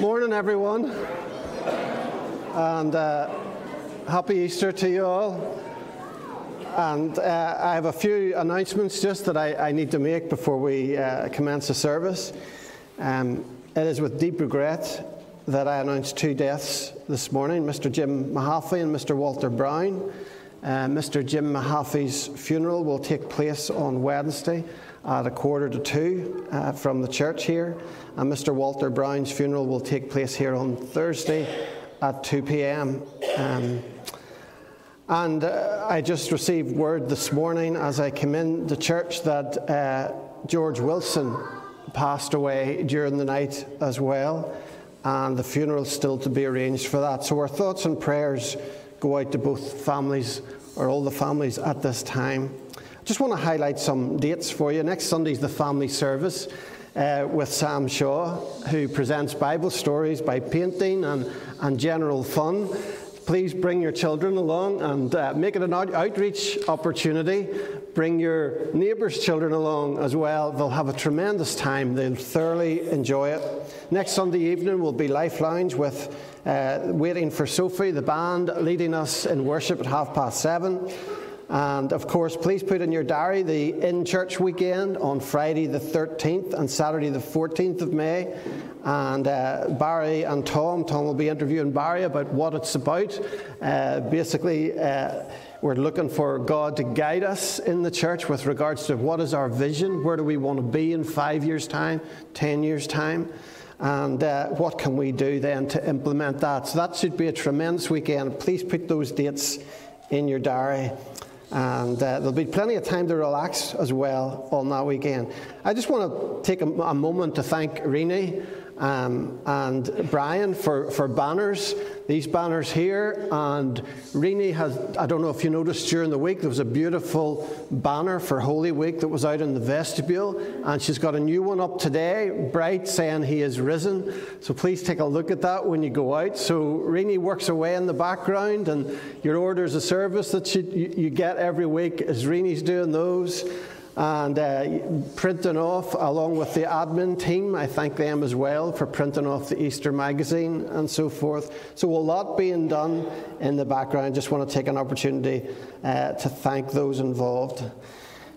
Morning, everyone. And uh, happy Easter to you all. And uh, I have a few announcements just that I, I need to make before we uh, commence the service. Um, it is with deep regret that I announce two deaths this morning Mr. Jim Mahaffey and Mr. Walter Brown. Uh, Mr. Jim Mahaffey's funeral will take place on Wednesday at a quarter to two uh, from the church here, and Mr. Walter Brown's funeral will take place here on Thursday at 2 p.m. Um, and uh, I just received word this morning as I came in the church that uh, George Wilson passed away during the night as well, and the funeral still to be arranged for that. So our thoughts and prayers go out to both families or all the families at this time. Just want to highlight some dates for you. Next Sunday is the family service uh, with Sam Shaw, who presents Bible stories by painting and, and general fun. Please bring your children along and uh, make it an out- outreach opportunity. Bring your neighbours' children along as well. They'll have a tremendous time. They'll thoroughly enjoy it. Next Sunday evening will be Life Lounge with uh, waiting for Sophie, the band, leading us in worship at half past seven. And of course, please put in your diary the in church weekend on Friday the 13th and Saturday the 14th of May. And uh, Barry and Tom, Tom will be interviewing Barry about what it's about. Uh, basically, uh, we're looking for God to guide us in the church with regards to what is our vision, where do we want to be in five years' time, ten years' time. And uh, what can we do then to implement that? So that should be a tremendous weekend. Please put those dates in your diary. And uh, there'll be plenty of time to relax as well on that weekend. I just want to take a, a moment to thank Rini um, and Brian for, for banners. These banners here, and Rini has, I don't know if you noticed during the week, there was a beautiful banner for Holy Week that was out in the vestibule, and she's got a new one up today, bright, saying He is risen. So please take a look at that when you go out. So Rini works away in the background, and your orders of service that you, you get every week is Rini's doing those and uh, printing off along with the admin team. I thank them as well for printing off the Easter magazine and so forth. So, a lot being done in the background. Just want to take an opportunity uh, to thank those involved.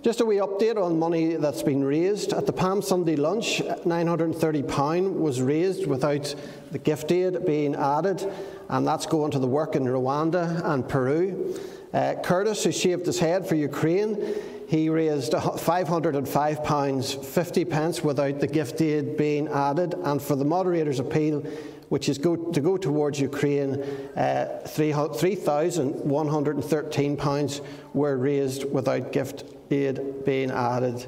Just a wee update on money that's been raised. At the Palm Sunday lunch, £930 was raised without the gift aid being added, and that's going to the work in Rwanda and Peru. Uh, Curtis, who shaved his head for Ukraine, he raised £505, 50 pence without the gift aid being added. And for the moderator's appeal, which is go, to go towards Ukraine, uh, £3,113 were raised without gift aid being added.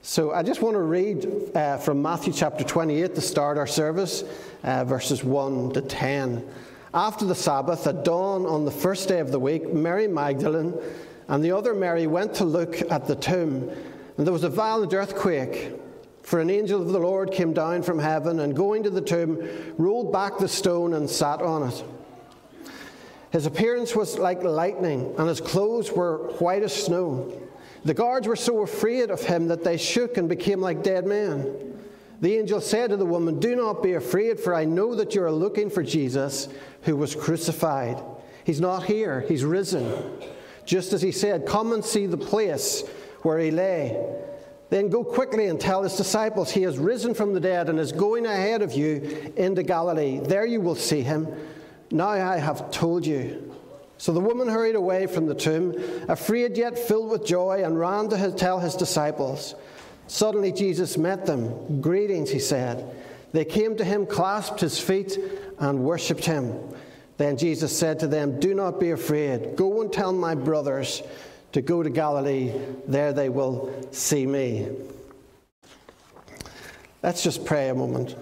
So I just want to read uh, from Matthew chapter 28 to start our service, uh, verses 1 to 10. After the Sabbath, at dawn on the first day of the week, Mary Magdalene and the other Mary went to look at the tomb, and there was a violent earthquake. For an angel of the Lord came down from heaven and, going to the tomb, rolled back the stone and sat on it. His appearance was like lightning, and his clothes were white as snow. The guards were so afraid of him that they shook and became like dead men. The angel said to the woman, Do not be afraid, for I know that you are looking for Jesus who was crucified. He's not here, he's risen just as he said, Come and see the place where he lay. Then go quickly and tell his disciples, He has risen from the dead and is going ahead of you into Galilee. There you will see him. Now I have told you. So the woman hurried away from the tomb, afraid yet filled with joy, and ran to tell his disciples. Suddenly Jesus met them. Greetings, he said. They came to him, clasped his feet, and worshipped him. Then Jesus said to them, Do not be afraid. Go and tell my brothers to go to Galilee. There they will see me. Let's just pray a moment.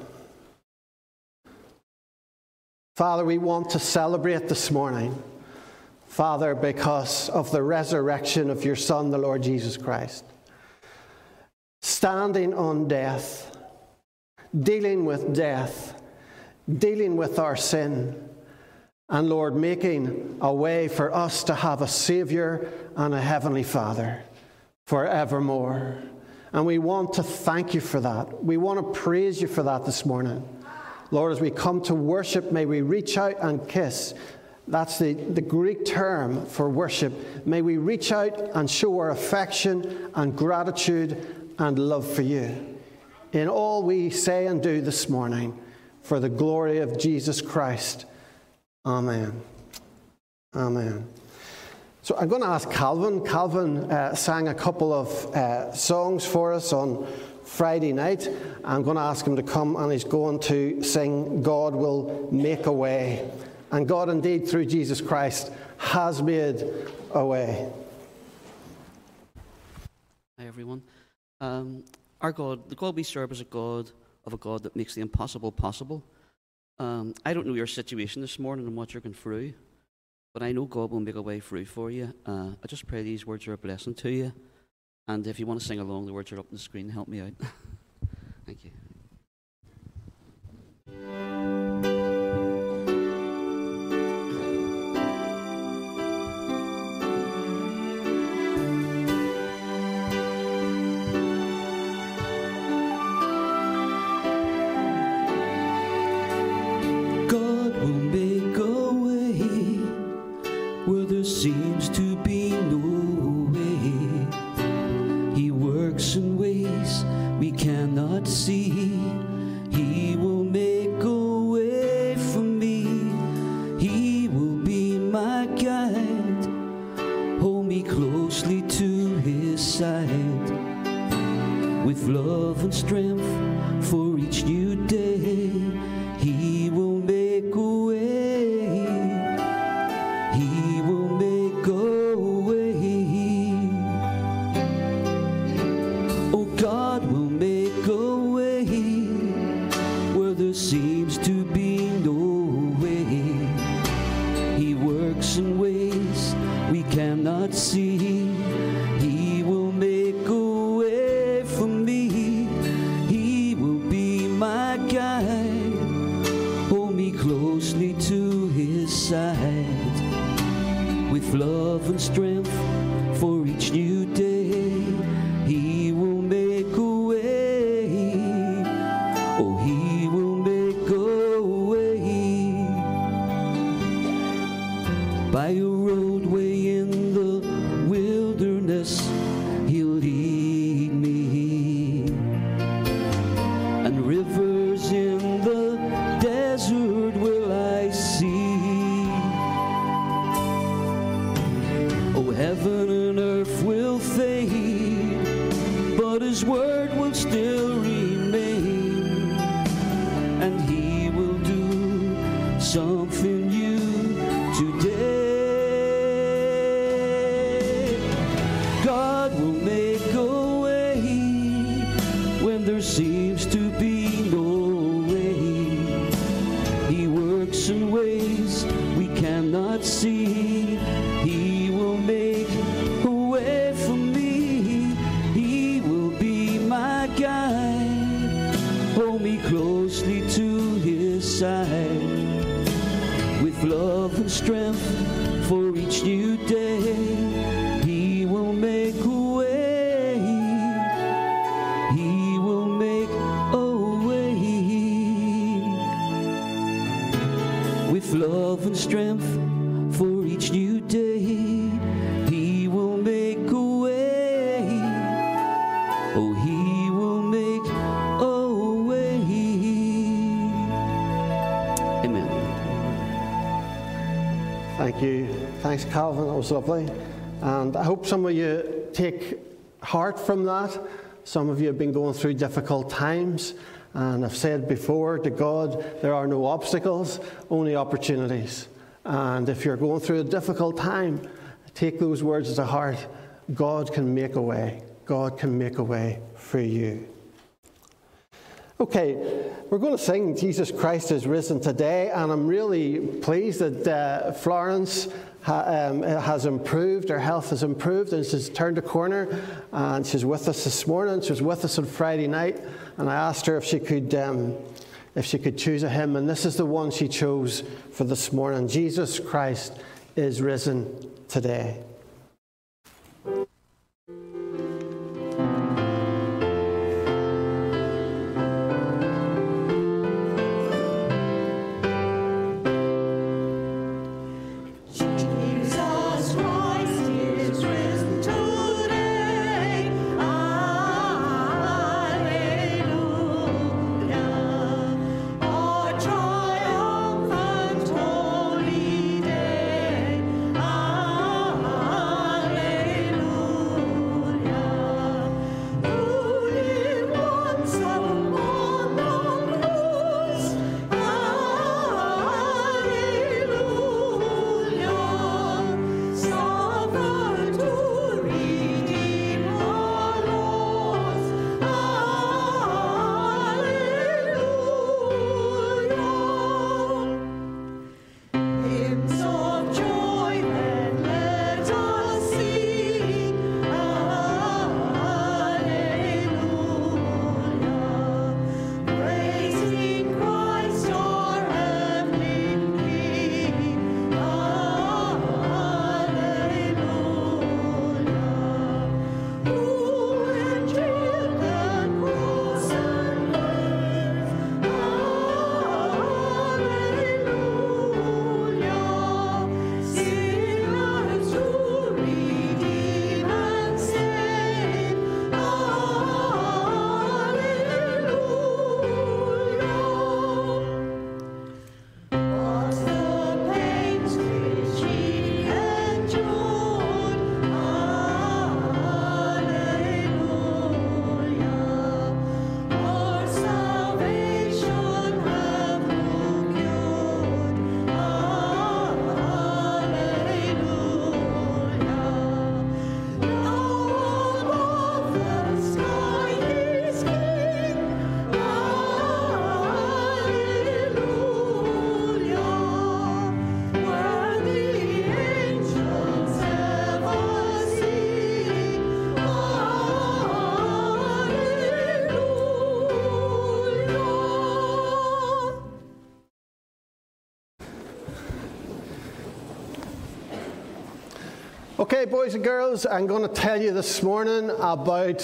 Father, we want to celebrate this morning, Father, because of the resurrection of your Son, the Lord Jesus Christ. Standing on death, dealing with death, dealing with our sin and Lord, making a way for us to have a Saviour and a Heavenly Father forevermore. And we want to thank you for that. We want to praise you for that this morning. Lord, as we come to worship, may we reach out and kiss. That's the, the Greek term for worship. May we reach out and show our affection and gratitude and love for you in all we say and do this morning for the glory of Jesus Christ. Amen. Amen. So I'm going to ask Calvin. Calvin uh, sang a couple of uh, songs for us on Friday night. I'm going to ask him to come and he's going to sing God Will Make a Way. And God, indeed, through Jesus Christ, has made a way. Hi, everyone. Um, our God, the God we serve is a God of a God that makes the impossible possible. Um, I don't know your situation this morning and what you're going through, but I know God will make a way through for you. Uh, I just pray these words are a blessing to you. And if you want to sing along, the words are up on the screen. Help me out. Thank you. Oh, Thanks, was lovely. And I hope some of you take heart from that. Some of you have been going through difficult times. And I've said before to God, there are no obstacles, only opportunities. And if you're going through a difficult time, take those words to heart. God can make a way. God can make a way for you. Okay, we're going to sing Jesus Christ is risen today, and I'm really pleased that uh, Florence ha, um, has improved, her health has improved, and she's turned a corner, and she's with us this morning. She was with us on Friday night, and I asked her if she could. Um, if she could choose a hymn, and this is the one she chose for this morning Jesus Christ is risen today. Okay, boys and girls, I'm going to tell you this morning about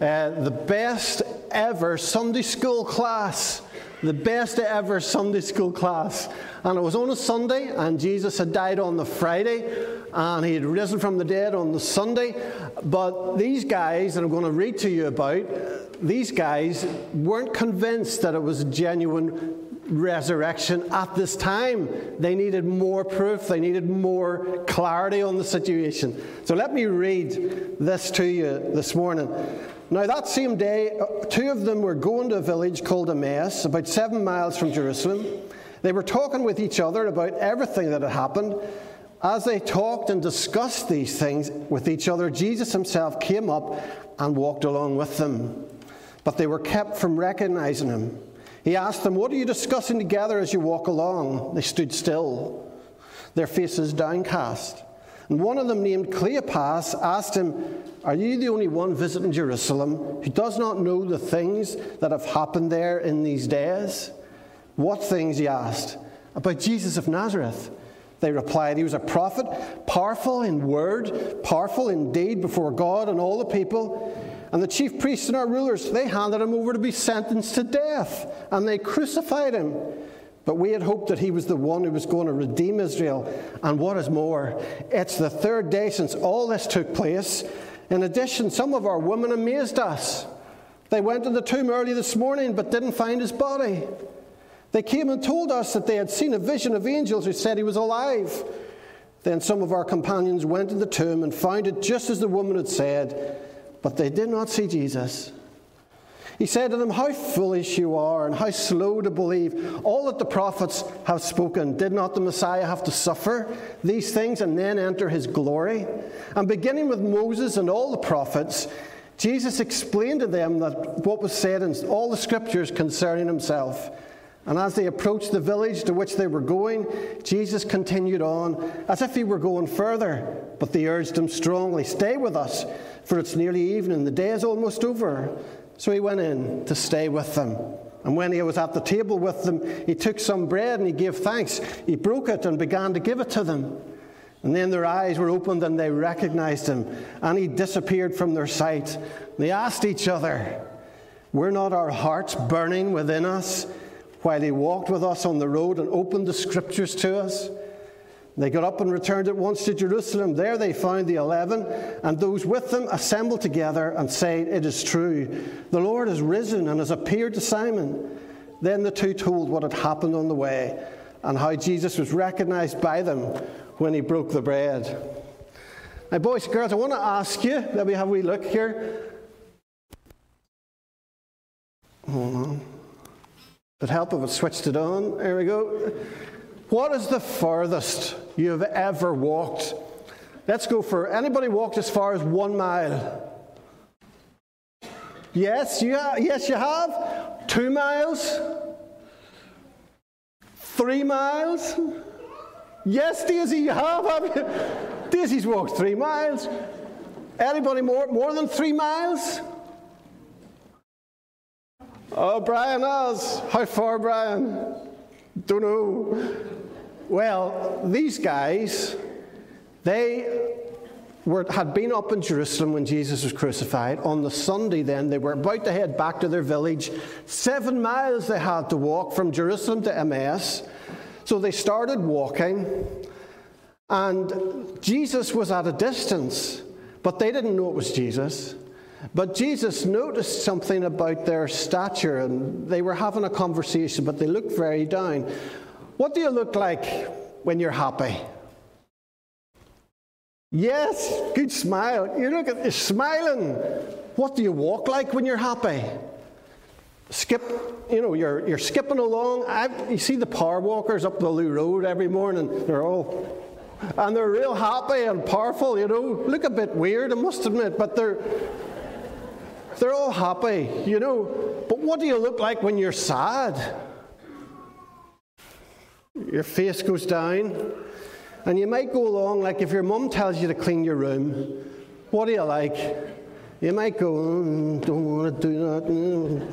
uh, the best ever Sunday school class. The best ever Sunday school class. And it was on a Sunday, and Jesus had died on the Friday, and he had risen from the dead on the Sunday. But these guys that I'm going to read to you about, these guys weren't convinced that it was a genuine resurrection at this time. They needed more proof, they needed more clarity on the situation. So let me read this to you this morning. Now, that same day, two of them were going to a village called Emmaus, about seven miles from Jerusalem. They were talking with each other about everything that had happened. As they talked and discussed these things with each other, Jesus himself came up and walked along with them. But they were kept from recognizing him. He asked them, What are you discussing together as you walk along? They stood still, their faces downcast. And one of them, named Cleopas, asked him, Are you the only one visiting Jerusalem who does not know the things that have happened there in these days? What things? he asked. About Jesus of Nazareth. They replied, He was a prophet, powerful in word, powerful in deed before God and all the people. And the chief priests and our rulers, they handed him over to be sentenced to death, and they crucified him. But we had hoped that he was the one who was going to redeem Israel. And what is more, it's the third day since all this took place. In addition, some of our women amazed us. They went to the tomb early this morning but didn't find his body. They came and told us that they had seen a vision of angels who said he was alive. Then some of our companions went to the tomb and found it just as the woman had said but they did not see Jesus. He said to them, How foolish you are, and how slow to believe all that the prophets have spoken. Did not the Messiah have to suffer these things and then enter his glory? And beginning with Moses and all the prophets, Jesus explained to them that what was said in all the scriptures concerning himself. And as they approached the village to which they were going, Jesus continued on as if he were going further. But they urged him strongly, Stay with us for it's nearly evening, the day is almost over. So he went in to stay with them. And when he was at the table with them, he took some bread and he gave thanks. He broke it and began to give it to them. And then their eyes were opened and they recognized him. And he disappeared from their sight. They asked each other, Were not our hearts burning within us while he walked with us on the road and opened the scriptures to us? They got up and returned at once to Jerusalem. There they found the eleven, and those with them assembled together and said, It is true, the Lord has risen and has appeared to Simon. Then the two told what had happened on the way and how Jesus was recognized by them when he broke the bread. Now, boys and girls, I want to ask you, let me have a wee look here. Hold on. It'd help if it switched it on. There we go. What is the furthest you've ever walked? Let's go for anybody walked as far as one mile? Yes, you ha- yes, you have. Two miles? Three miles? Yes, Daisy, you have, have you? Daisy's walked three miles. Anybody more, more than three miles? Oh, Brian has. How far, Brian? Don't know. Well, these guys, they were, had been up in Jerusalem when Jesus was crucified. On the Sunday, then, they were about to head back to their village. Seven miles they had to walk from Jerusalem to Emmaus. So they started walking, and Jesus was at a distance, but they didn't know it was Jesus. But Jesus noticed something about their stature, and they were having a conversation, but they looked very down. What do you look like when you're happy? Yes, good smile. You look at you're smiling. What do you walk like when you're happy? Skip, you know, you're, you're skipping along. I, you see the power walkers up the Loo Road every morning. They're all, and they're real happy and powerful, you know. Look a bit weird, I must admit, but they're, they're all happy, you know. But what do you look like when you're sad? Your face goes down. And you might go along, like if your mum tells you to clean your room, what do you like? You might go, mm, don't want to do that. Mm.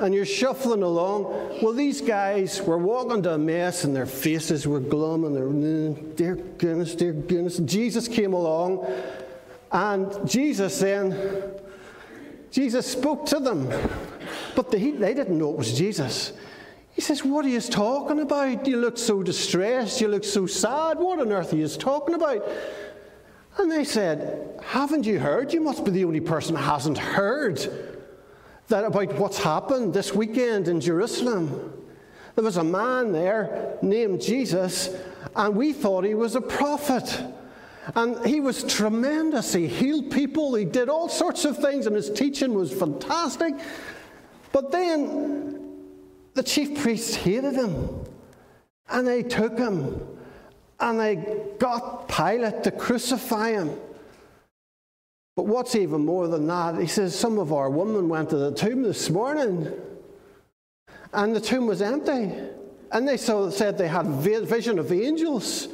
and you're shuffling along. Well, these guys were walking to Emmaus and their faces were glum and they're, mm, dear goodness, dear goodness. Jesus came along and Jesus then, Jesus spoke to them, but they, they didn't know it was Jesus. He says, What are you talking about? You look so distressed. You look so sad. What on earth are you talking about? And they said, Haven't you heard? You must be the only person who hasn't heard that about what's happened this weekend in Jerusalem. There was a man there named Jesus, and we thought he was a prophet. And he was tremendous. He healed people, he did all sorts of things, and his teaching was fantastic. But then the chief priests hated him, and they took him, and they got Pilate to crucify him. But what's even more than that, he says, Some of our women went to the tomb this morning, and the tomb was empty. And they said they had a vision of angels.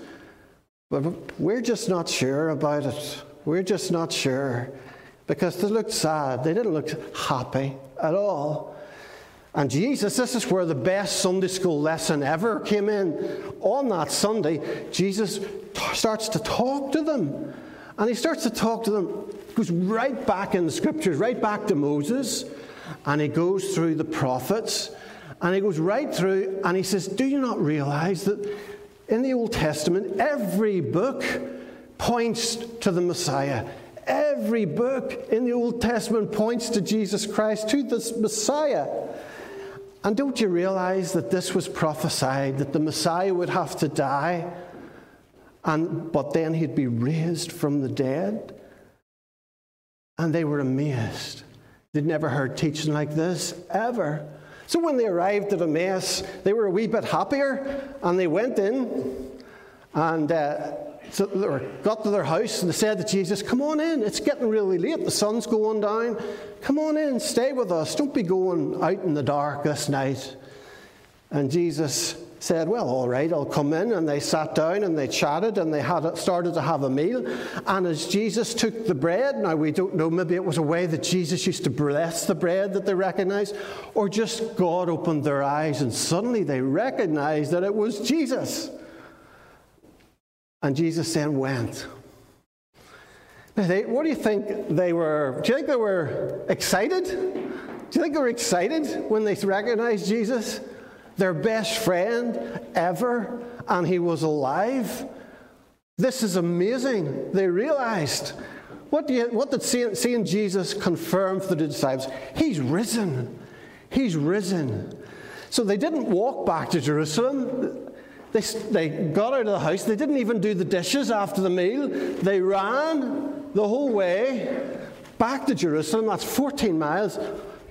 But we're just not sure about it. We're just not sure. Because they looked sad. They didn't look happy at all. And Jesus, this is where the best Sunday school lesson ever came in. On that Sunday, Jesus starts to talk to them. And he starts to talk to them, goes right back in the scriptures, right back to Moses, and he goes through the prophets, and he goes right through, and he says, Do you not realize that in the Old Testament, every book points to the Messiah? Every book in the Old Testament points to Jesus Christ, to this Messiah. And don't you realize that this was prophesied, that the Messiah would have to die, and, but then he'd be raised from the dead? And they were amazed. They'd never heard teaching like this, ever. So when they arrived at Emmaus, they were a wee bit happier, and they went in, and uh, so got to their house, and they said to Jesus, Come on in, it's getting really late, the sun's going down. Come on in, stay with us, don't be going out in the dark this night. And Jesus said, Well, all right, I'll come in. And they sat down and they chatted and they had started to have a meal. And as Jesus took the bread, now we don't know, maybe it was a way that Jesus used to bless the bread that they recognized, or just God opened their eyes and suddenly they recognized that it was Jesus. And Jesus then went. Now, they, what do you think they were? Do you think they were excited? Do you think they were excited when they recognized Jesus? Their best friend ever, and he was alive. This is amazing. They realized. What, you, what did seeing, seeing Jesus confirm for the disciples? He's risen. He's risen. So they didn't walk back to Jerusalem. They, they got out of the house. They didn't even do the dishes after the meal. They ran the whole way back to Jerusalem. That's 14 miles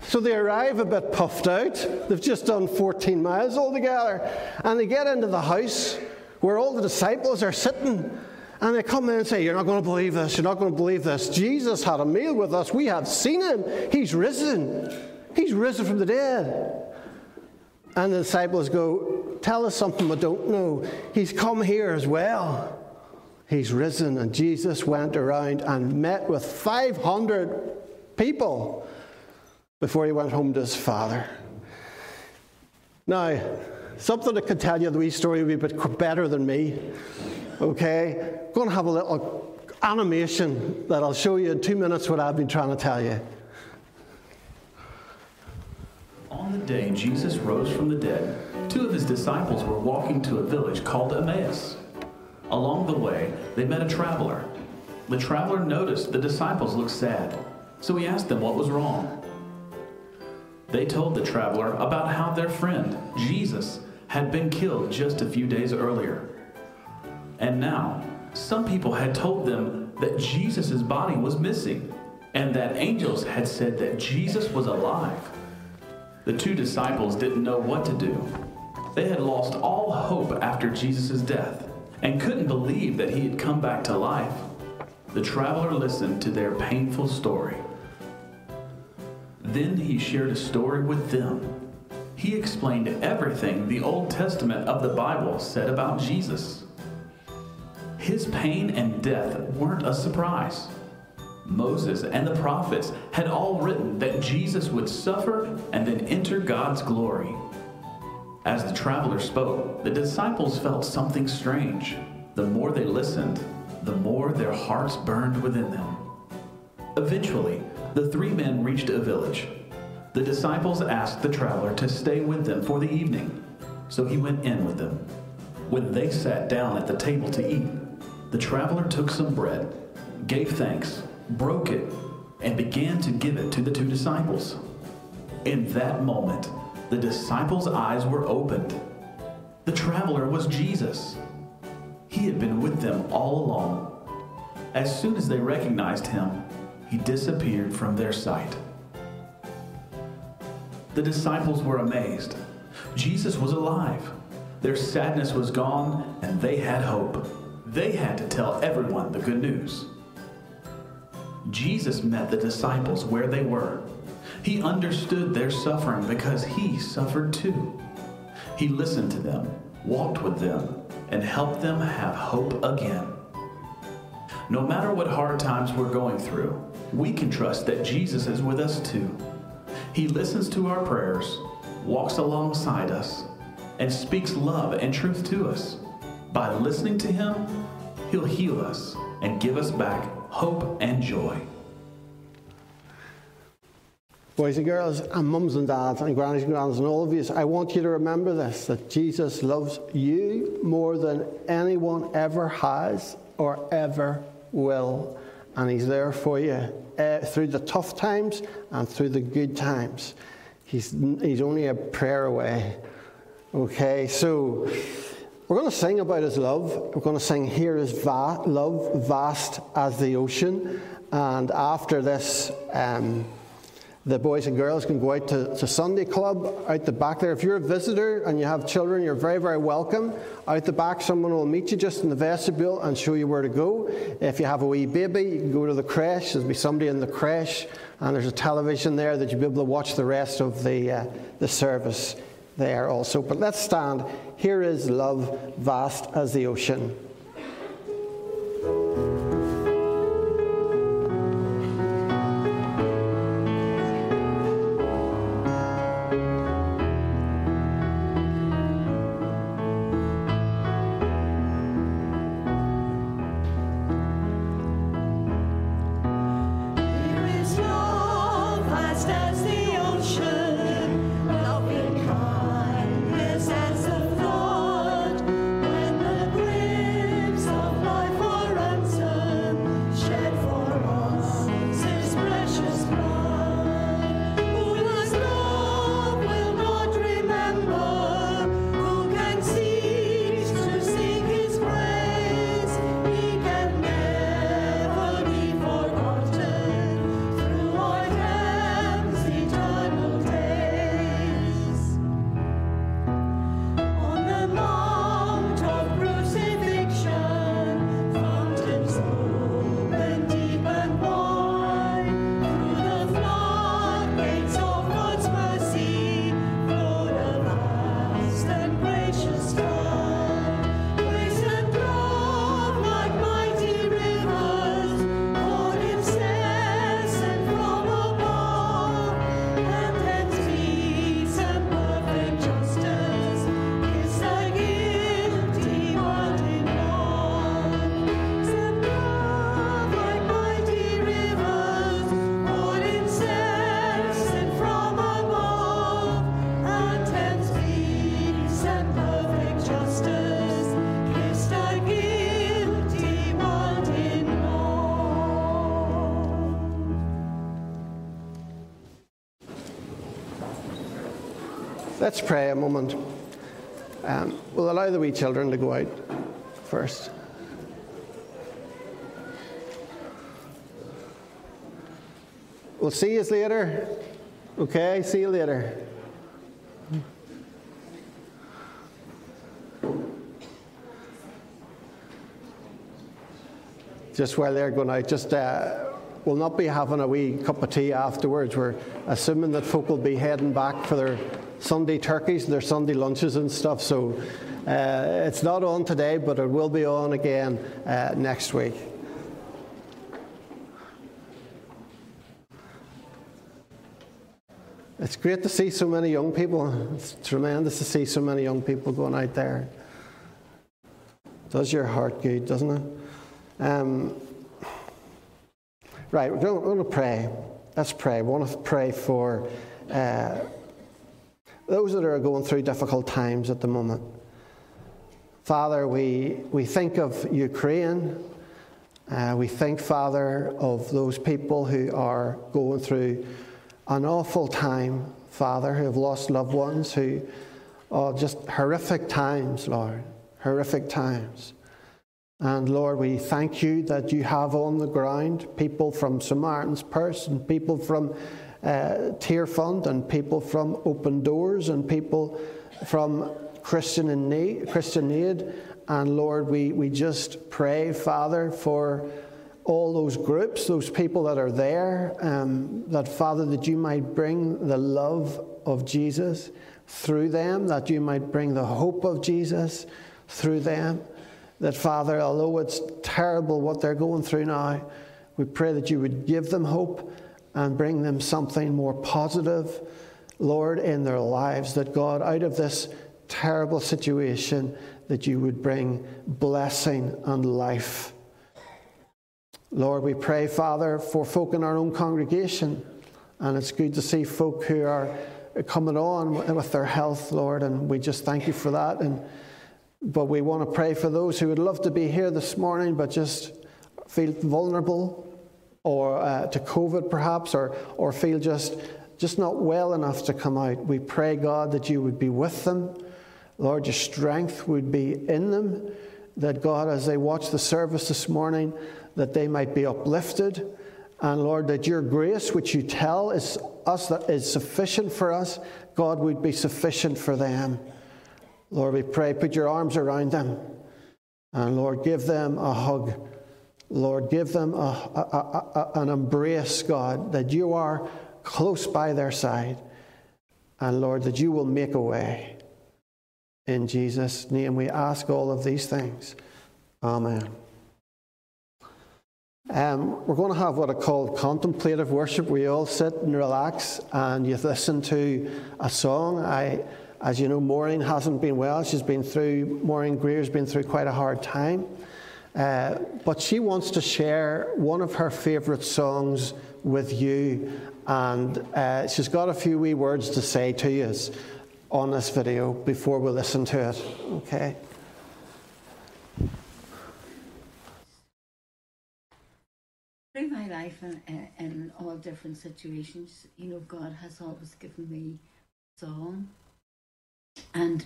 so they arrive a bit puffed out. They've just done 14 miles altogether. And they get into the house where all the disciples are sitting. And they come in and say, You're not going to believe this. You're not going to believe this. Jesus had a meal with us. We have seen him. He's risen. He's risen from the dead. And the disciples go, Tell us something we don't know. He's come here as well. He's risen. And Jesus went around and met with 500 people before he went home to his father. Now, something that could tell you the wee story would be a bit better than me. Okay? I'm going to have a little animation that I'll show you in two minutes what I've been trying to tell you. On the day Jesus rose from the dead, two of his disciples were walking to a village called Emmaus. Along the way, they met a traveler. The traveler noticed the disciples looked sad, so he asked them what was wrong. They told the traveler about how their friend, Jesus, had been killed just a few days earlier. And now, some people had told them that Jesus' body was missing and that angels had said that Jesus was alive. The two disciples didn't know what to do. They had lost all hope after Jesus' death and couldn't believe that he had come back to life. The traveler listened to their painful story. Then he shared a story with them. He explained everything the Old Testament of the Bible said about Jesus. His pain and death weren't a surprise. Moses and the prophets had all written that Jesus would suffer and then enter God's glory. As the traveler spoke, the disciples felt something strange. The more they listened, the more their hearts burned within them. Eventually, the three men reached a village. The disciples asked the traveler to stay with them for the evening, so he went in with them. When they sat down at the table to eat, the traveler took some bread, gave thanks, broke it, and began to give it to the two disciples. In that moment, the disciples' eyes were opened. The traveler was Jesus. He had been with them all along. As soon as they recognized him, he disappeared from their sight. The disciples were amazed. Jesus was alive. Their sadness was gone, and they had hope. They had to tell everyone the good news. Jesus met the disciples where they were. He understood their suffering because he suffered too. He listened to them, walked with them, and helped them have hope again. No matter what hard times we're going through, we can trust that Jesus is with us too. He listens to our prayers, walks alongside us, and speaks love and truth to us. By listening to Him, He'll heal us and give us back hope and joy. Boys and girls, and mums and dads, and grannies and grands, and all of you, I want you to remember this that Jesus loves you more than anyone ever has or ever will. And He's there for you uh, through the tough times and through the good times. He's, he's only a prayer away. Okay, so we're going to sing about His love. We're going to sing, Here is va- love, vast as the ocean. And after this, um, the boys and girls can go out to, to Sunday Club out the back there. If you're a visitor and you have children, you're very, very welcome. Out the back, someone will meet you just in the vestibule and show you where to go. If you have a wee baby, you can go to the creche. There'll be somebody in the creche, and there's a television there that you'll be able to watch the rest of the, uh, the service there also. But let's stand. Here is love, vast as the ocean. Let's pray a moment. Um, we'll allow the wee children to go out first. We'll see you later. Okay, see you later. Just while they're going out, just uh, we'll not be having a wee cup of tea afterwards. We're assuming that folk will be heading back for their Sunday turkeys and their Sunday lunches and stuff. So uh, it's not on today, but it will be on again uh, next week. It's great to see so many young people. It's tremendous to see so many young people going out there. Does your heart good, doesn't it? Um, right, we're going to pray. Let's pray. We want to pray for. Uh, those that are going through difficult times at the moment. Father, we, we think of Ukraine. Uh, we think, Father, of those people who are going through an awful time, Father, who have lost loved ones, who are just horrific times, Lord, horrific times. And Lord, we thank you that you have on the ground people from Samaritan's Purse and people from uh, Tearfund and people from Open Doors and people from Christian in Need, Christian Aid. And Lord, we, we just pray, Father, for all those groups, those people that are there, um, that Father, that you might bring the love of Jesus through them, that you might bring the hope of Jesus through them. That Father, although it's terrible what they're going through now, we pray that you would give them hope and bring them something more positive, Lord, in their lives. That God, out of this terrible situation, that you would bring blessing and life. Lord, we pray, Father, for folk in our own congregation. And it's good to see folk who are coming on with their health, Lord, and we just thank you for that. And but we want to pray for those who would love to be here this morning, but just feel vulnerable, or uh, to COVID perhaps, or or feel just just not well enough to come out. We pray, God, that you would be with them, Lord, your strength would be in them. That God, as they watch the service this morning, that they might be uplifted. And Lord, that your grace, which you tell is us that is sufficient for us, God would be sufficient for them. Lord, we pray, put your arms around them. And Lord, give them a hug. Lord, give them a, a, a, an embrace, God, that you are close by their side. And Lord, that you will make a way. In Jesus' name, we ask all of these things. Amen. Um, we're going to have what I call contemplative worship. We all sit and relax, and you listen to a song. I, as you know, Maureen hasn't been well. She's been through. Maureen Greer's been through quite a hard time, uh, but she wants to share one of her favourite songs with you, and uh, she's got a few wee words to say to you on this video before we listen to it. Okay. through my life and in all different situations, you know, God has always given me song. And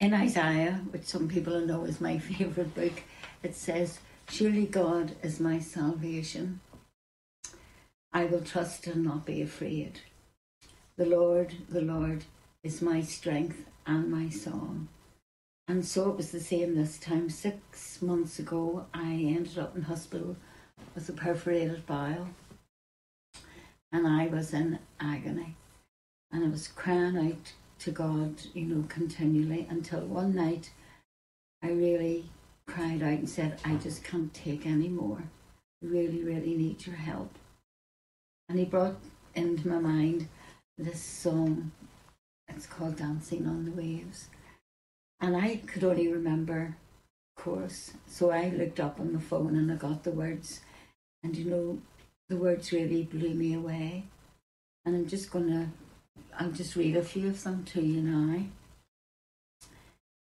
in Isaiah, which some people know is my favourite book, it says, Surely God is my salvation. I will trust and not be afraid. The Lord, the Lord is my strength and my song. And so it was the same this time. Six months ago, I ended up in hospital with a perforated bowel. And I was in agony. And I was crying out to God, you know, continually until one night I really cried out and said, I just can't take any more. I really, really need your help. And he brought into my mind this song. It's called Dancing on the Waves. And I could only remember chorus. So I looked up on the phone and I got the words. And you know, the words really blew me away. And I'm just gonna, I'll just read a few of them to you now.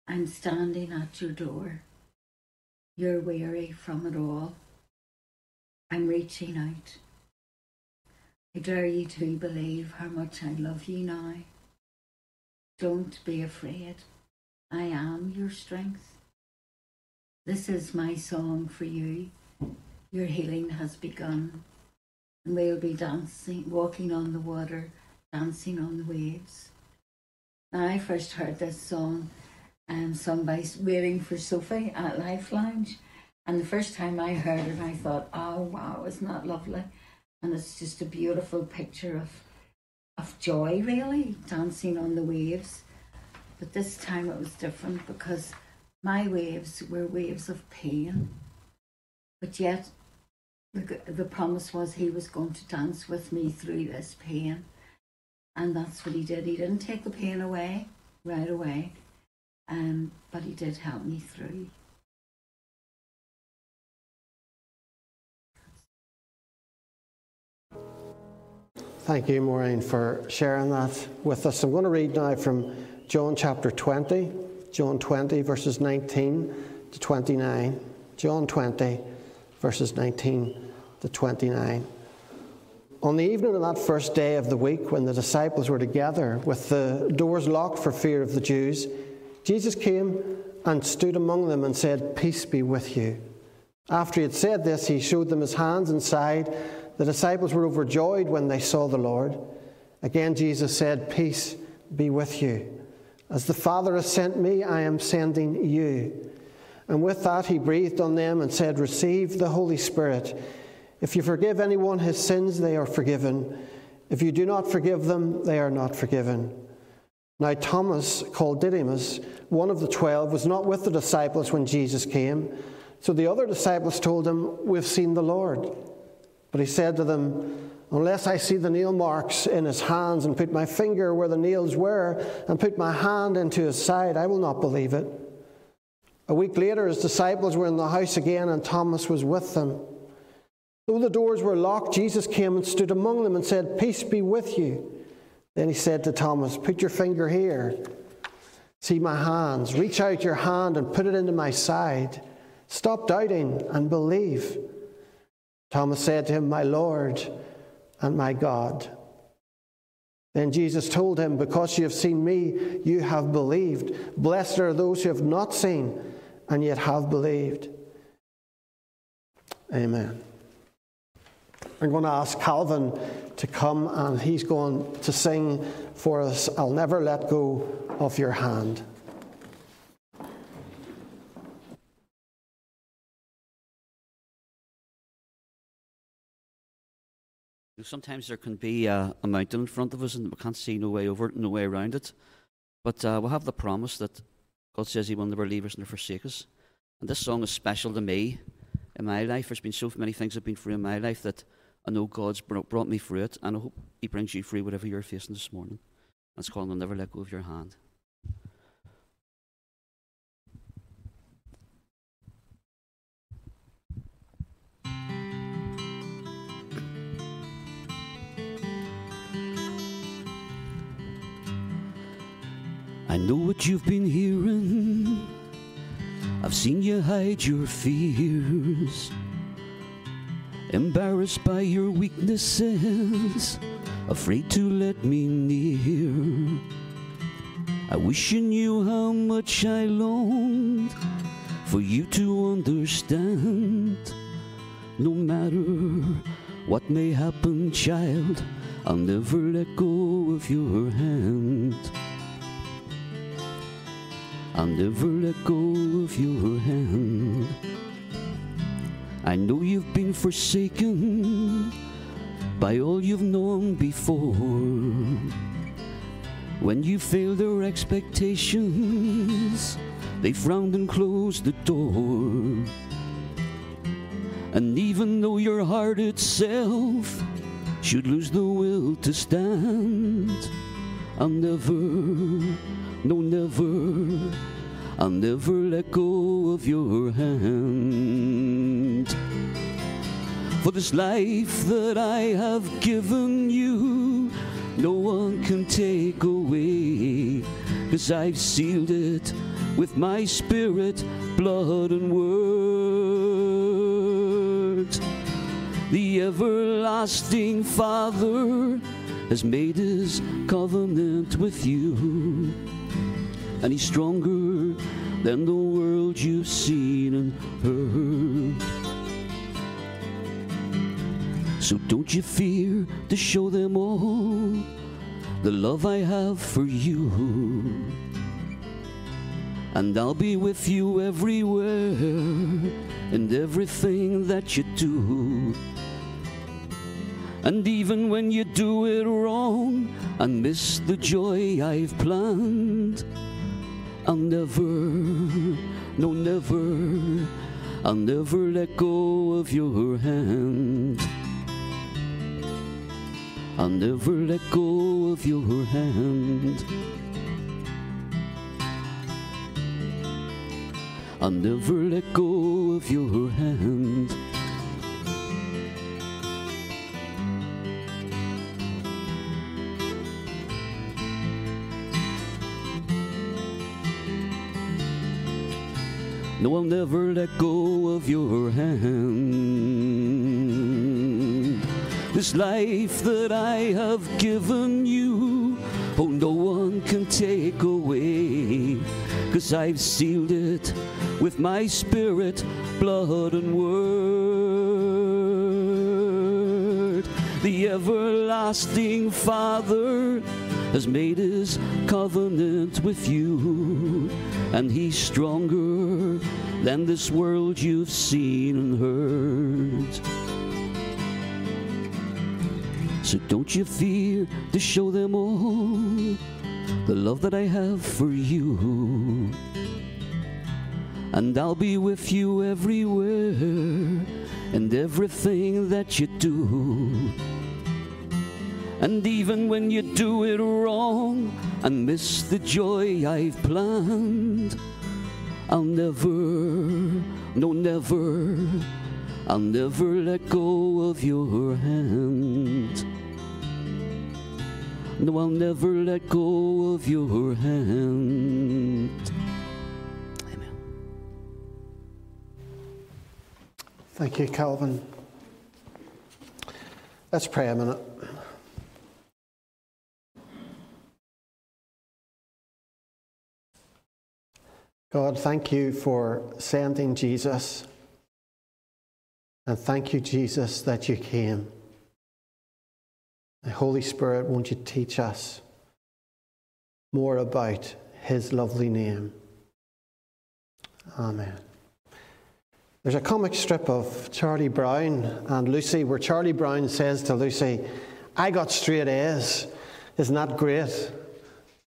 I'm standing at your door. You're weary from it all. I'm reaching out. I dare you to believe how much I love you now. Don't be afraid. I am your strength. This is my song for you. Your healing has begun, and we'll be dancing, walking on the water, dancing on the waves. Now, I first heard this song sung by Waiting for Sophie at Life Lounge, and the first time I heard it, I thought, oh wow, isn't that lovely? And it's just a beautiful picture of of joy, really, dancing on the waves. But this time it was different because my waves were waves of pain. But yet the, the promise was he was going to dance with me through this pain. And that's what he did. He didn't take the pain away right away, um, but he did help me through. Thank you, Maureen, for sharing that with us. I'm going to read now from John chapter 20, John 20, verses 19 to 29. John 20, verses 19 to 29. On the evening of that first day of the week, when the disciples were together with the doors locked for fear of the Jews, Jesus came and stood among them and said, Peace be with you. After he had said this, he showed them his hands and side. The disciples were overjoyed when they saw the Lord. Again, Jesus said, Peace be with you. As the Father has sent me, I am sending you. And with that, he breathed on them and said, Receive the Holy Spirit. If you forgive anyone his sins, they are forgiven. If you do not forgive them, they are not forgiven. Now, Thomas, called Didymus, one of the twelve, was not with the disciples when Jesus came. So the other disciples told him, We've seen the Lord. But he said to them, Unless I see the nail marks in his hands and put my finger where the nails were and put my hand into his side, I will not believe it. A week later, his disciples were in the house again, and Thomas was with them. Though the doors were locked, Jesus came and stood among them and said, Peace be with you. Then he said to Thomas, Put your finger here. See my hands. Reach out your hand and put it into my side. Stop doubting and believe. Thomas said to him, My Lord and my God. Then Jesus told him, Because you have seen me, you have believed. Blessed are those who have not seen and yet have believed. Amen. I'm going to ask Calvin to come and he's going to sing for us, I'll Never Let Go of Your Hand. Sometimes there can be a, a, mountain in front of us and we can't see no way over it, no way around it. But uh, we'll have the promise that God says He will never leave us nor forsake us. And this song is special to me in my life. There's been so many things I've been through in my life that I know God's brought me through it, and I hope He brings you through whatever you're facing this morning. That's called I'll Never Let Go of Your Hand. I know what you've been hearing. I've seen you hide your fears embarrassed by your weaknesses, afraid to let me near. I wish you knew how much I longed for you to understand. No matter what may happen, child, I'll never let go of your hand. I'll never let go of your hand. I know you've been forsaken by all you've known before. When you failed their expectations, they frowned and closed the door. And even though your heart itself should lose the will to stand, I'll never, no, never I'll never let go of your hand. For this life that I have given you, no one can take away. Cause I've sealed it with my spirit, blood, and word. The everlasting Father has made his covenant with you and he's stronger than the world you've seen and heard. So don't you fear to show them all the love I have for you. And I'll be with you everywhere and everything that you do. And even when you do it wrong and miss the joy I've planned, I'll never, no, never, I'll never let go of your hand. I'll never let go of your hand. I'll never let go of your hand. No, I'll never let go of your hand. This life that I have given you, oh, no one can take away. Cause I've sealed it with my spirit, blood, and word. The everlasting Father has made his covenant with you, and he's stronger than this world you've seen and heard. So don't you fear to show them all the love that I have for you. And I'll be with you everywhere and everything that you do. And even when you do it wrong and miss the joy I've planned, I'll never, no, never, I'll never let go of your hand. No, I'll never let go of your hand. Amen. Thank you, Calvin. Let's pray a minute. God, thank you for sending Jesus. And thank you, Jesus, that you came. The Holy Spirit, won't you teach us more about his lovely name? Amen. There's a comic strip of Charlie Brown and Lucy where Charlie Brown says to Lucy, I got straight A's. Isn't that great?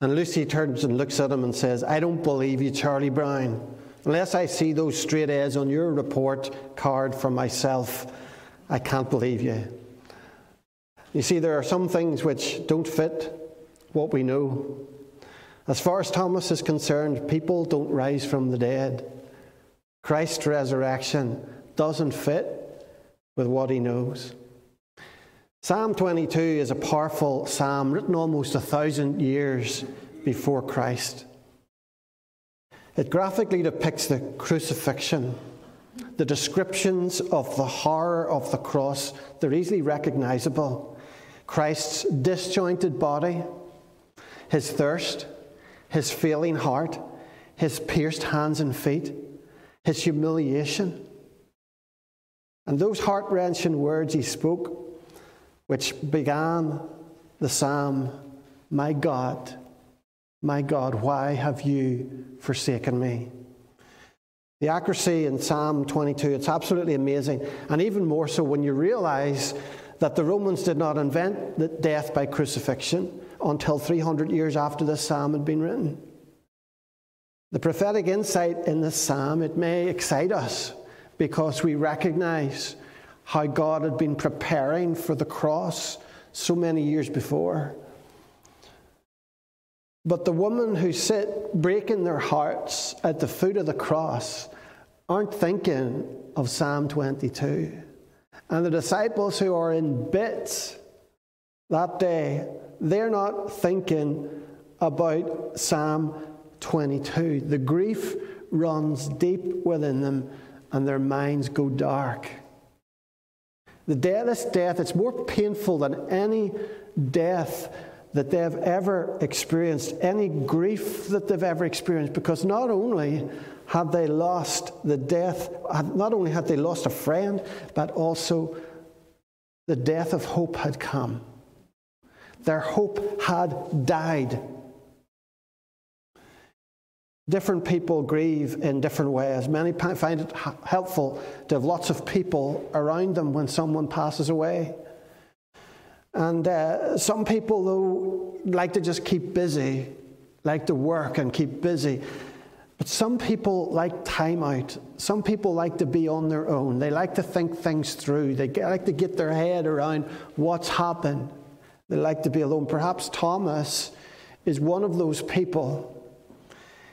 And Lucy turns and looks at him and says, I don't believe you, Charlie Brown. Unless I see those straight A's on your report card for myself, I can't believe you. You see, there are some things which don't fit what we know. As far as Thomas is concerned, people don't rise from the dead. Christ's resurrection doesn't fit with what he knows. Psalm 22 is a powerful psalm written almost a thousand years before Christ. It graphically depicts the crucifixion. The descriptions of the horror of the cross, they're easily recognizable. Christ's disjointed body, his thirst, his failing heart, his pierced hands and feet, his humiliation. And those heart wrenching words he spoke which began the psalm My God, my God, why have you forsaken me? The accuracy in Psalm 22, it's absolutely amazing. And even more so when you realize that the Romans did not invent death by crucifixion until 300 years after this psalm had been written. The prophetic insight in this psalm, it may excite us because we recognize how God had been preparing for the cross so many years before. But the women who sit breaking their hearts at the foot of the cross aren't thinking of Psalm 22. And the disciples who are in bits that day, they're not thinking about Psalm 22. The grief runs deep within them and their minds go dark. The death death, it's more painful than any death that they've ever experienced, any grief that they've ever experienced, because not only had they lost the death, not only had they lost a friend, but also the death of hope had come. Their hope had died. Different people grieve in different ways. Many find it helpful to have lots of people around them when someone passes away. And uh, some people, though, like to just keep busy, like to work and keep busy. But some people like time out. Some people like to be on their own. They like to think things through. They like to get their head around what's happened They like to be alone. Perhaps Thomas is one of those people.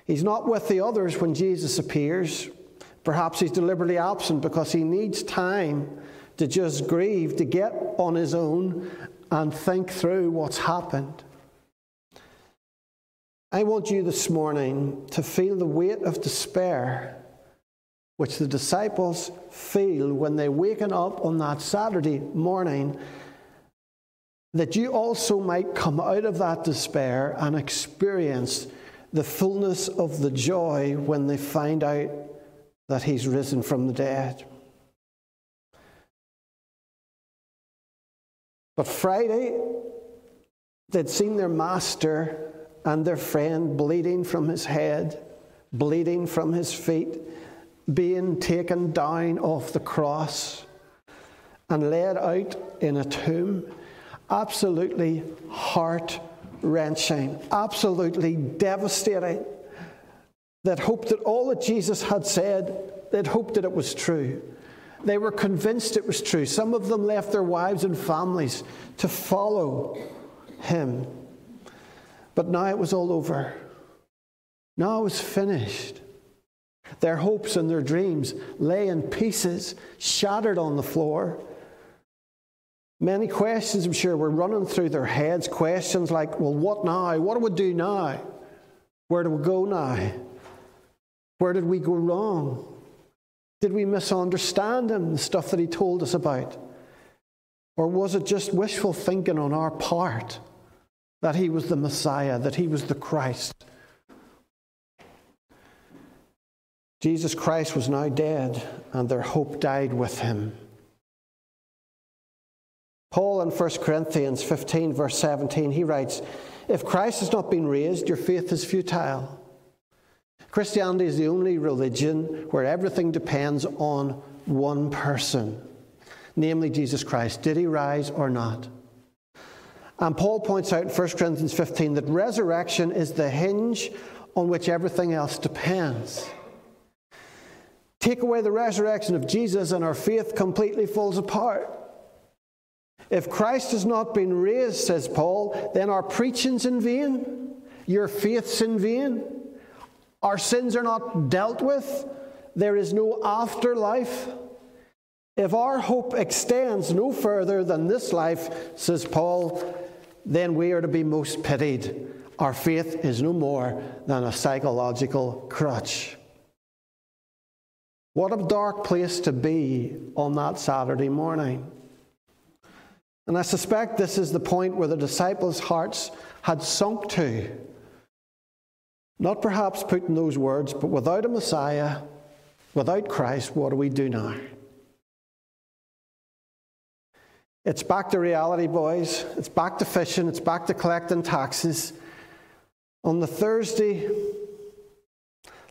He's not with the others when Jesus appears. Perhaps he's deliberately absent because he needs time to just grieve, to get on his own and think through what's happened. I want you this morning to feel the weight of despair which the disciples feel when they waken up on that Saturday morning, that you also might come out of that despair and experience the fullness of the joy when they find out that he's risen from the dead. But Friday, they'd seen their master and their friend bleeding from his head, bleeding from his feet, being taken down off the cross and laid out in a tomb. Absolutely heart wrenching, absolutely devastating. That hoped that all that Jesus had said, they'd hoped that it was true. They were convinced it was true. Some of them left their wives and families to follow him. But now it was all over. Now it was finished. Their hopes and their dreams lay in pieces, shattered on the floor. Many questions, I'm sure, were running through their heads. Questions like, well, what now? What do we do now? Where do we go now? Where did we go wrong? Did we misunderstand him, the stuff that he told us about? Or was it just wishful thinking on our part that he was the Messiah, that he was the Christ? Jesus Christ was now dead, and their hope died with him. Paul in 1 Corinthians 15, verse 17, he writes, If Christ has not been raised, your faith is futile. Christianity is the only religion where everything depends on one person, namely Jesus Christ. Did he rise or not? And Paul points out in 1 Corinthians 15 that resurrection is the hinge on which everything else depends. Take away the resurrection of Jesus, and our faith completely falls apart. If Christ has not been raised, says Paul, then our preaching's in vain, your faith's in vain, our sins are not dealt with, there is no afterlife. If our hope extends no further than this life, says Paul, then we are to be most pitied. Our faith is no more than a psychological crutch. What a dark place to be on that Saturday morning. And I suspect this is the point where the disciples' hearts had sunk to. Not perhaps putting those words, but without a Messiah, without Christ, what do we do now? It's back to reality, boys. It's back to fishing. It's back to collecting taxes. On the Thursday,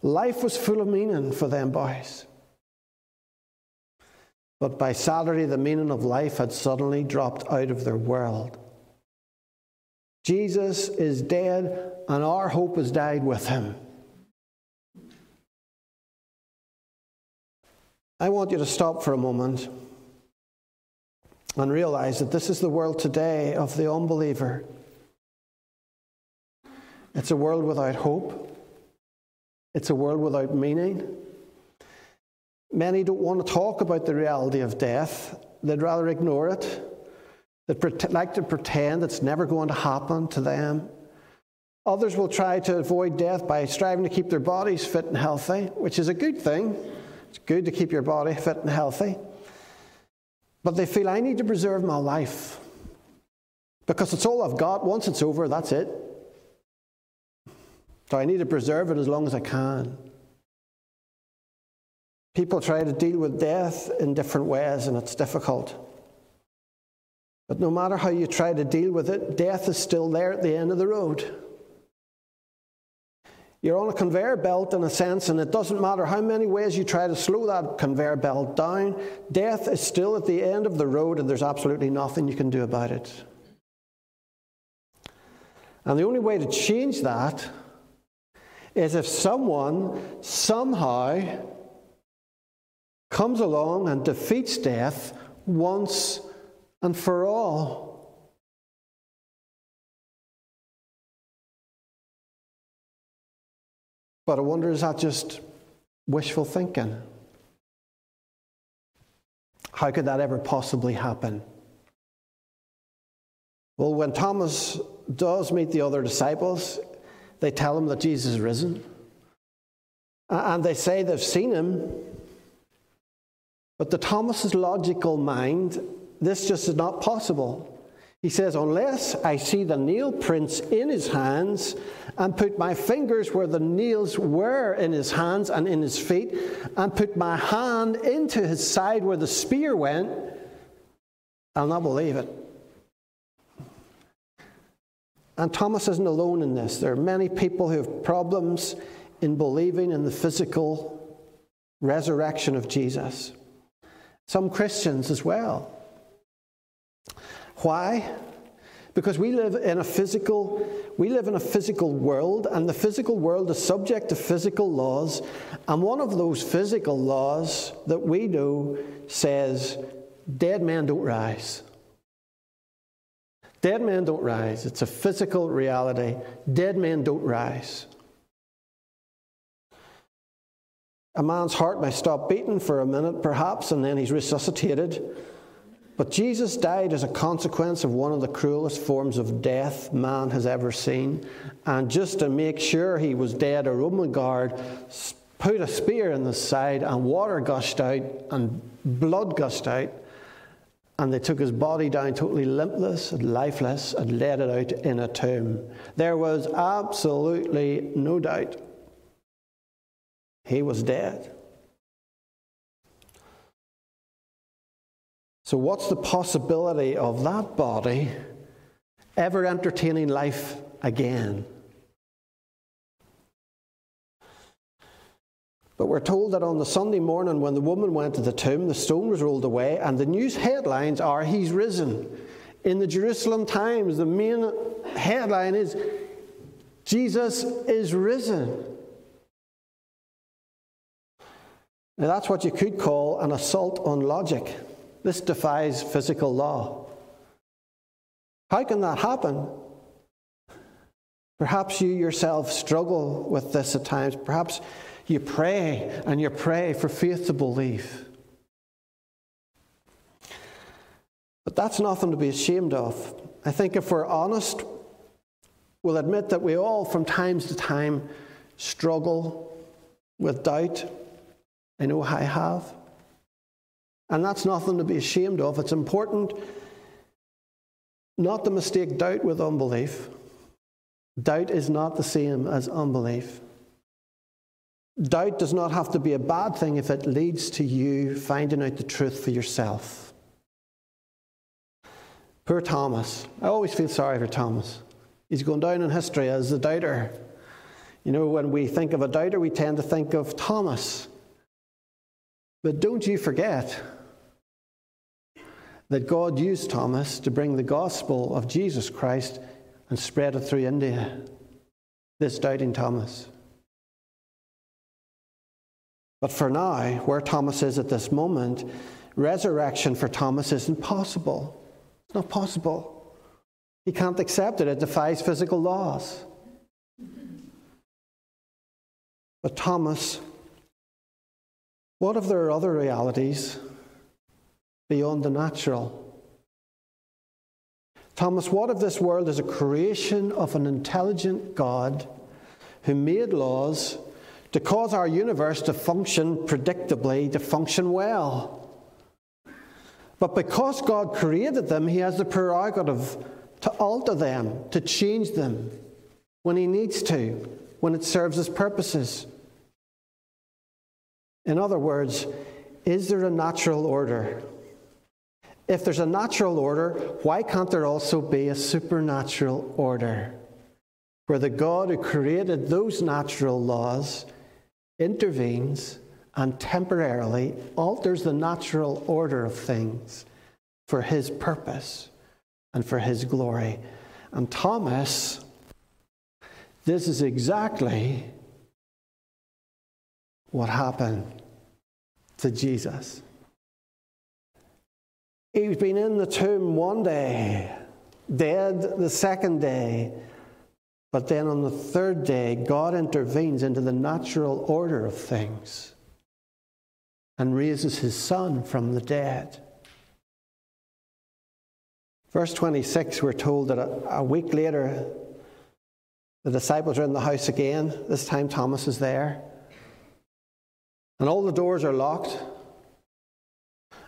life was full of meaning for them boys. But by Saturday, the meaning of life had suddenly dropped out of their world. Jesus is dead, and our hope has died with him. I want you to stop for a moment and realize that this is the world today of the unbeliever. It's a world without hope, it's a world without meaning. Many don't want to talk about the reality of death, they'd rather ignore it. They'd like to pretend it's never going to happen to them. Others will try to avoid death by striving to keep their bodies fit and healthy, which is a good thing. It's good to keep your body fit and healthy. But they feel, I need to preserve my life because it's all I've got. Once it's over, that's it. So I need to preserve it as long as I can. People try to deal with death in different ways, and it's difficult. But no matter how you try to deal with it, death is still there at the end of the road. You're on a conveyor belt in a sense, and it doesn't matter how many ways you try to slow that conveyor belt down, death is still at the end of the road, and there's absolutely nothing you can do about it. And the only way to change that is if someone somehow comes along and defeats death once and for all. But I wonder is that just wishful thinking? How could that ever possibly happen? Well, when Thomas does meet the other disciples, they tell him that Jesus is risen. And they say they've seen him. But to Thomas's logical mind, this just is not possible. He says, Unless I see the nail prints in his hands and put my fingers where the nails were in his hands and in his feet, and put my hand into his side where the spear went, I'll not believe it. And Thomas isn't alone in this. There are many people who have problems in believing in the physical resurrection of Jesus. Some Christians as well. Why? Because we live in a physical we live in a physical world and the physical world is subject to physical laws and one of those physical laws that we know says dead men don't rise. Dead men don't rise. It's a physical reality. Dead men don't rise. A man's heart may stop beating for a minute, perhaps, and then he's resuscitated. But Jesus died as a consequence of one of the cruelest forms of death man has ever seen. And just to make sure he was dead, a Roman guard put a spear in the side, and water gushed out, and blood gushed out. And they took his body down totally limpless and lifeless and laid it out in a tomb. There was absolutely no doubt he was dead. So, what's the possibility of that body ever entertaining life again? But we're told that on the Sunday morning when the woman went to the tomb, the stone was rolled away, and the news headlines are He's risen. In the Jerusalem Times, the main headline is Jesus is risen. Now, that's what you could call an assault on logic. This defies physical law. How can that happen? Perhaps you yourself struggle with this at times. Perhaps you pray and you pray for faith to believe. But that's nothing to be ashamed of. I think if we're honest, we'll admit that we all, from time to time, struggle with doubt. I know I have. And that's nothing to be ashamed of. It's important not to mistake doubt with unbelief. Doubt is not the same as unbelief. Doubt does not have to be a bad thing if it leads to you finding out the truth for yourself. Poor Thomas. I always feel sorry for Thomas. He's going down in history as the doubter. You know, when we think of a doubter, we tend to think of Thomas. But don't you forget that God used Thomas to bring the gospel of Jesus Christ and spread it through India. This doubting Thomas. But for now, where Thomas is at this moment, resurrection for Thomas isn't possible. It's not possible. He can't accept it, it defies physical laws. But Thomas, what if there are other realities beyond the natural. Thomas, what if this world is a creation of an intelligent God who made laws to cause our universe to function predictably, to function well? But because God created them, He has the prerogative to alter them, to change them when He needs to, when it serves His purposes. In other words, is there a natural order? If there's a natural order, why can't there also be a supernatural order? Where the God who created those natural laws intervenes and temporarily alters the natural order of things for his purpose and for his glory. And Thomas, this is exactly what happened to Jesus. He's been in the tomb one day, dead the second day, But then on the third day, God intervenes into the natural order of things and raises his son from the dead. Verse 26, we're told that a, a, week later, the disciples are in the house again. This time, Thomas is there. And all the doors are locked.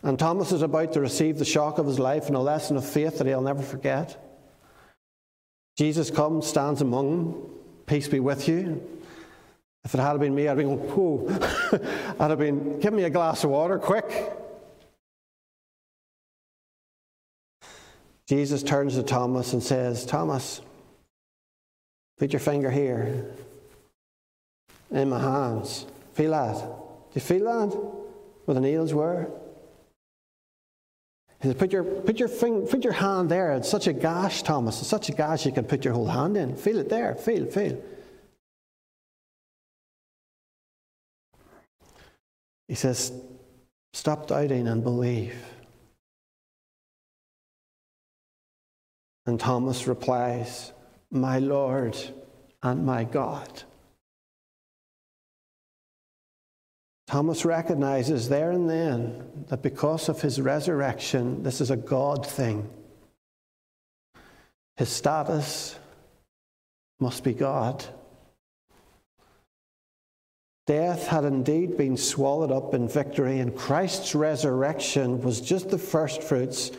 And Thomas is about to receive the shock of his life and a lesson of faith that he'll never forget. Jesus comes, stands among them. Peace be with you. If it had been me, I'd be going, whoa. I'd have been, give me a glass of water, quick. Jesus turns to Thomas and says, Thomas, put your finger here in my hands. Feel that? You feel that? Where the nails were? He said, put your, put, your finger, put your hand there. It's such a gash, Thomas. It's such a gash you can put your whole hand in. Feel it there. Feel, feel. He says, Stop doubting and believe. And Thomas replies, My Lord and my God. Thomas recognizes there and then that because of his resurrection, this is a God thing. His status must be God. Death had indeed been swallowed up in victory, and Christ's resurrection was just the first fruits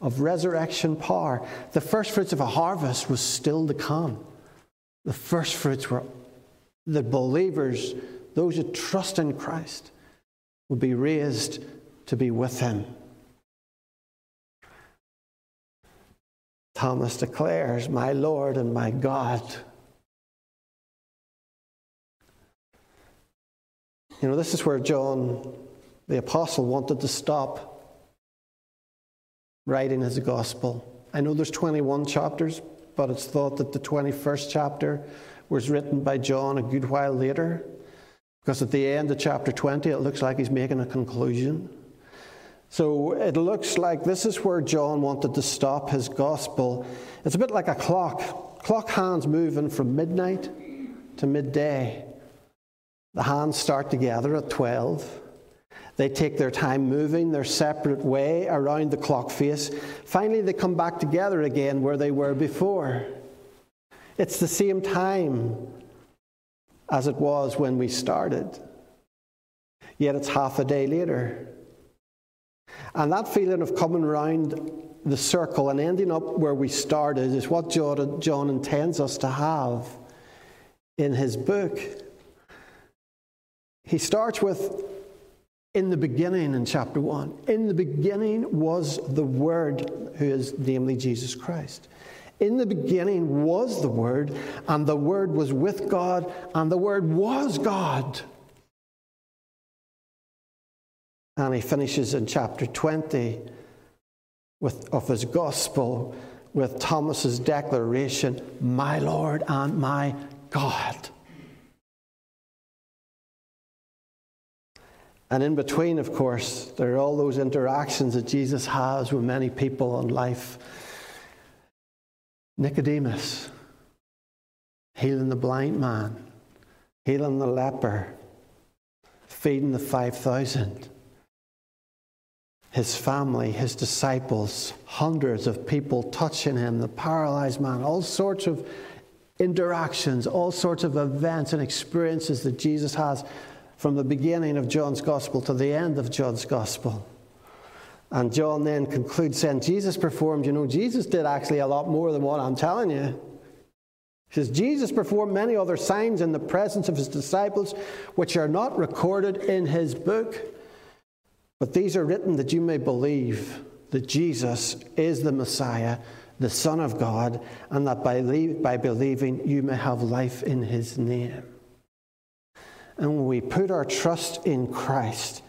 of resurrection power. The first fruits of a harvest was still to come. The first fruits were the believers, those who trust in Christ, will be raised to be with him. Thomas declares, My Lord and my God. You know, this is where John, the apostle, wanted to stop writing his gospel. I know there's 21 chapters, but it's thought that the 21st chapter was written by John a good while later, because at the end of chapter 20, it looks like he's making a conclusion. So it looks like this is where John wanted to stop his gospel. It's a bit like a clock. Clock hands moving from midnight to midday. The hands start together at 12. They take their time moving their separate way around the clock face. Finally, they come back together again where they were before. It's the same time as it was when we started, yet it's half a day later. And that feeling of coming around the circle and ending up where we started is what John intends us to have in his book. He starts with, in the beginning in chapter 1. In the beginning was the Word, who is namely Jesus Christ. In the beginning was the Word, and the Word was with God, and the Word was God. And he finishes in chapter 20 with, of his gospel with Thomas's declaration, My Lord and my God. And in between, of course, there are all those interactions that Jesus has with many people in life. Nicodemus, healing the blind man, healing the leper, feeding the 5,000. His family, his disciples, hundreds of people touching him, the paralyzed man, all sorts of interactions, all sorts of events and experiences that Jesus has from the beginning of John's Gospel to the end of John's Gospel. And John then concludes saying, Jesus performed, you know, Jesus did actually a lot more than what I'm telling you. He says, Jesus performed many other signs in the presence of his disciples, which are not recorded in his book. But these are written that you may believe that Jesus is the Messiah, the Son of God, and that by, by believing you may have life in his name. And when we put our trust in Christ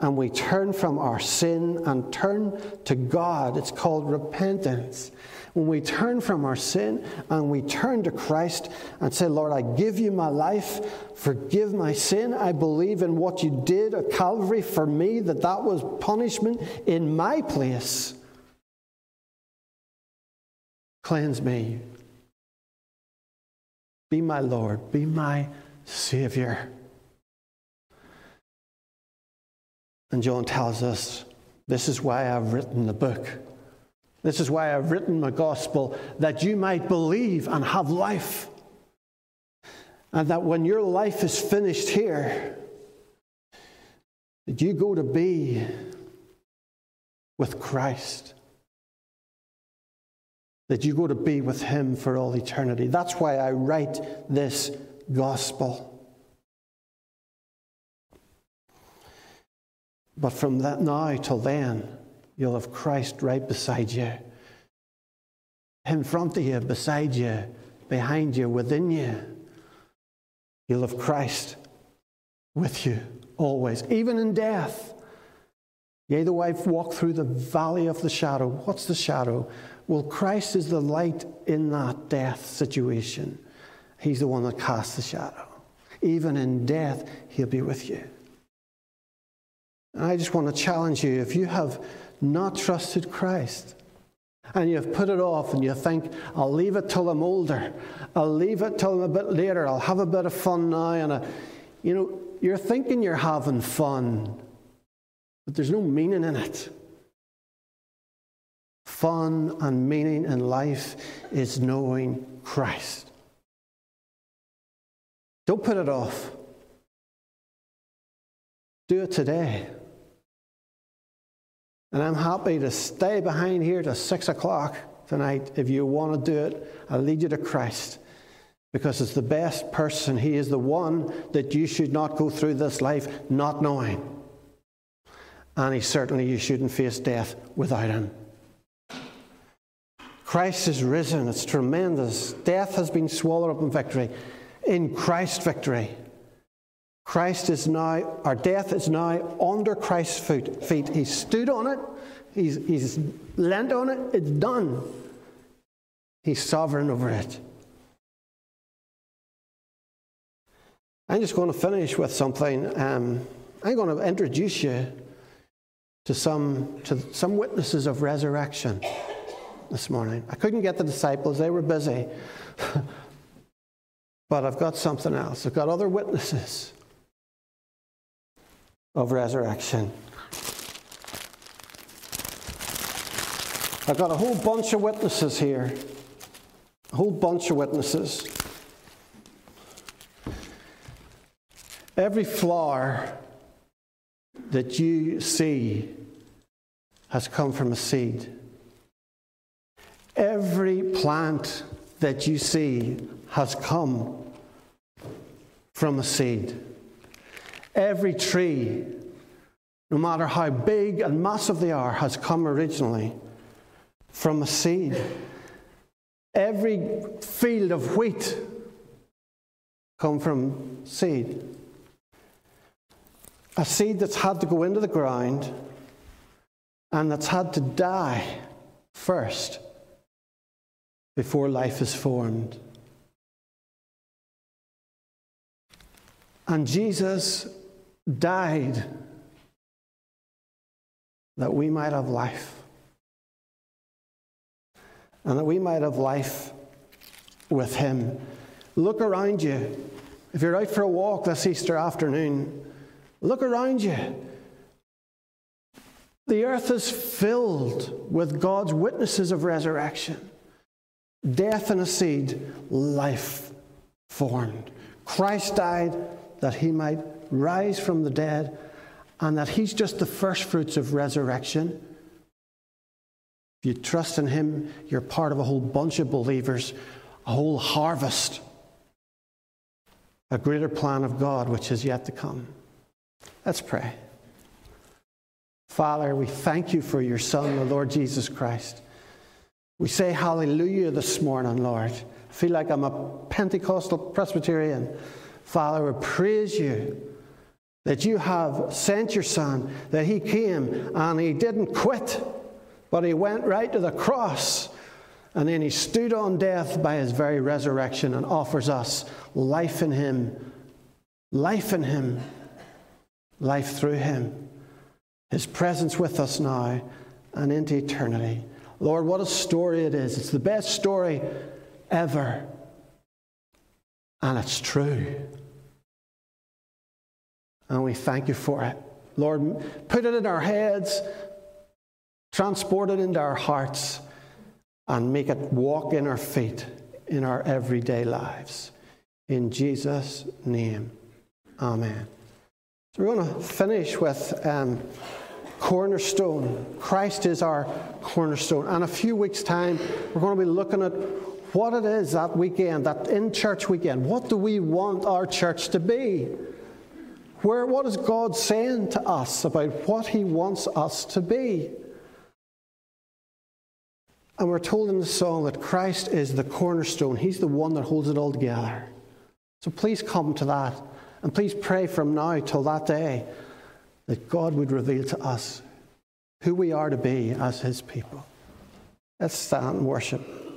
and we turn from our sin and turn to God, it's called repentance. When we turn from our sin and we turn to Christ and say, Lord, I give you my life, forgive my sin. I believe in what you did at Calvary for me, that that was punishment in my place. Cleanse me Be my Lord. Be my Savior. And John tells us this is why I've written the book. This is why I've written my gospel, that you might believe and have life. And that when your life is finished here, that you go to be with Christ. That you go to be with Him for all eternity. That's why I write this gospel. But from that now till then, you'll have Christ right beside you. In front of you, beside you, behind you, within you. You'll have Christ with you always, even in death. Yea, though I walk through the valley of the shadow. What's the shadow? Well, Christ is the light in that death situation. He's the one that casts the shadow. Even in death, He'll be with you. And I just want to challenge you if you have not trusted Christ and you've put it off and you think, I'll leave it till I'm older, I'll leave it till I'm a bit later, I'll have a bit of fun now, and a, you know, you're thinking you're having fun, but there's no meaning in it. Fun and meaning in life is knowing Christ. Don't put it off. Do it today. And I'm happy to stay behind here till six o'clock tonight. If you want to do it, I'll lead you to Christ because it's the best person. He is the one that you should not go through this life not knowing. And he certainly you shouldn't face death without him. Christ is risen. It's tremendous. Death has been swallowed up in victory. In Christ, victory. Christ is now, our death is now under Christ's feet. He stood on it, he's, he's leant on it, it's done. He's sovereign over it. I'm just going to finish with something. Um, I'm going to introduce you to some, to some witnesses of resurrection this morning. I couldn't get the disciples, they were busy. but I've got something else. I've got other witnesses of resurrection. I've got a whole bunch of witnesses here. A whole bunch of witnesses. Every flower that you see has come from a seed. Every plant that you see has come from a seed. Every tree, no matter how big and massive they are, has come originally from a seed. Every field of wheat come from seed. A seed that's had to go into the ground and that's had to die first before life is formed. And Jesus died that we might have life. And that we might have life with Him. Look around you. If you're out for a walk this Easter afternoon, look around you. The earth is filled with God's witnesses of resurrection. Death in a seed, life formed. Christ died that he might rise from the dead, and that He's just the first fruits of resurrection. If you trust in Him, you're part of a whole bunch of believers, a whole harvest, a greater plan of God which is yet to come. Let's pray. Father, we thank you for your Son, the Lord Jesus Christ. We say hallelujah this morning, Lord. I feel like I'm a Pentecostal Presbyterian. Father, we praise you that you have sent your Son, that He came and He didn't quit, but He went right to the cross. And then He stood on death by His very resurrection and offers us life in Him, life in Him, life through Him. His presence with us now and into eternity. Lord, what a story it is. It's the best story ever. And it's true. And we thank you for it. Lord, put it in our heads, transport it into our hearts, and make it walk in our feet in our everyday lives. In Jesus' name, amen. So we're going to finish with um, cornerstone. Christ is our cornerstone. And a few weeks' time, we're going to be looking at what it is that weekend, that in church weekend. What do we want our church to be? Where, what is God saying to us about what He wants us to be? And we're told in the song that Christ is the cornerstone. He's the one that holds it all together. So please come to that. And please pray from now till that day that God would reveal to us who we are to be as His people. Let's stand and worship.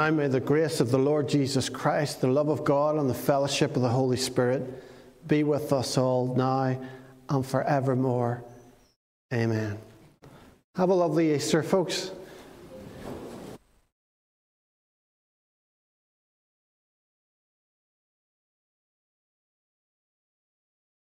Now may the grace of the Lord Jesus Christ, the love of God, and the fellowship of the Holy Spirit be with us all now and forevermore. Amen. Have a lovely Easter, folks.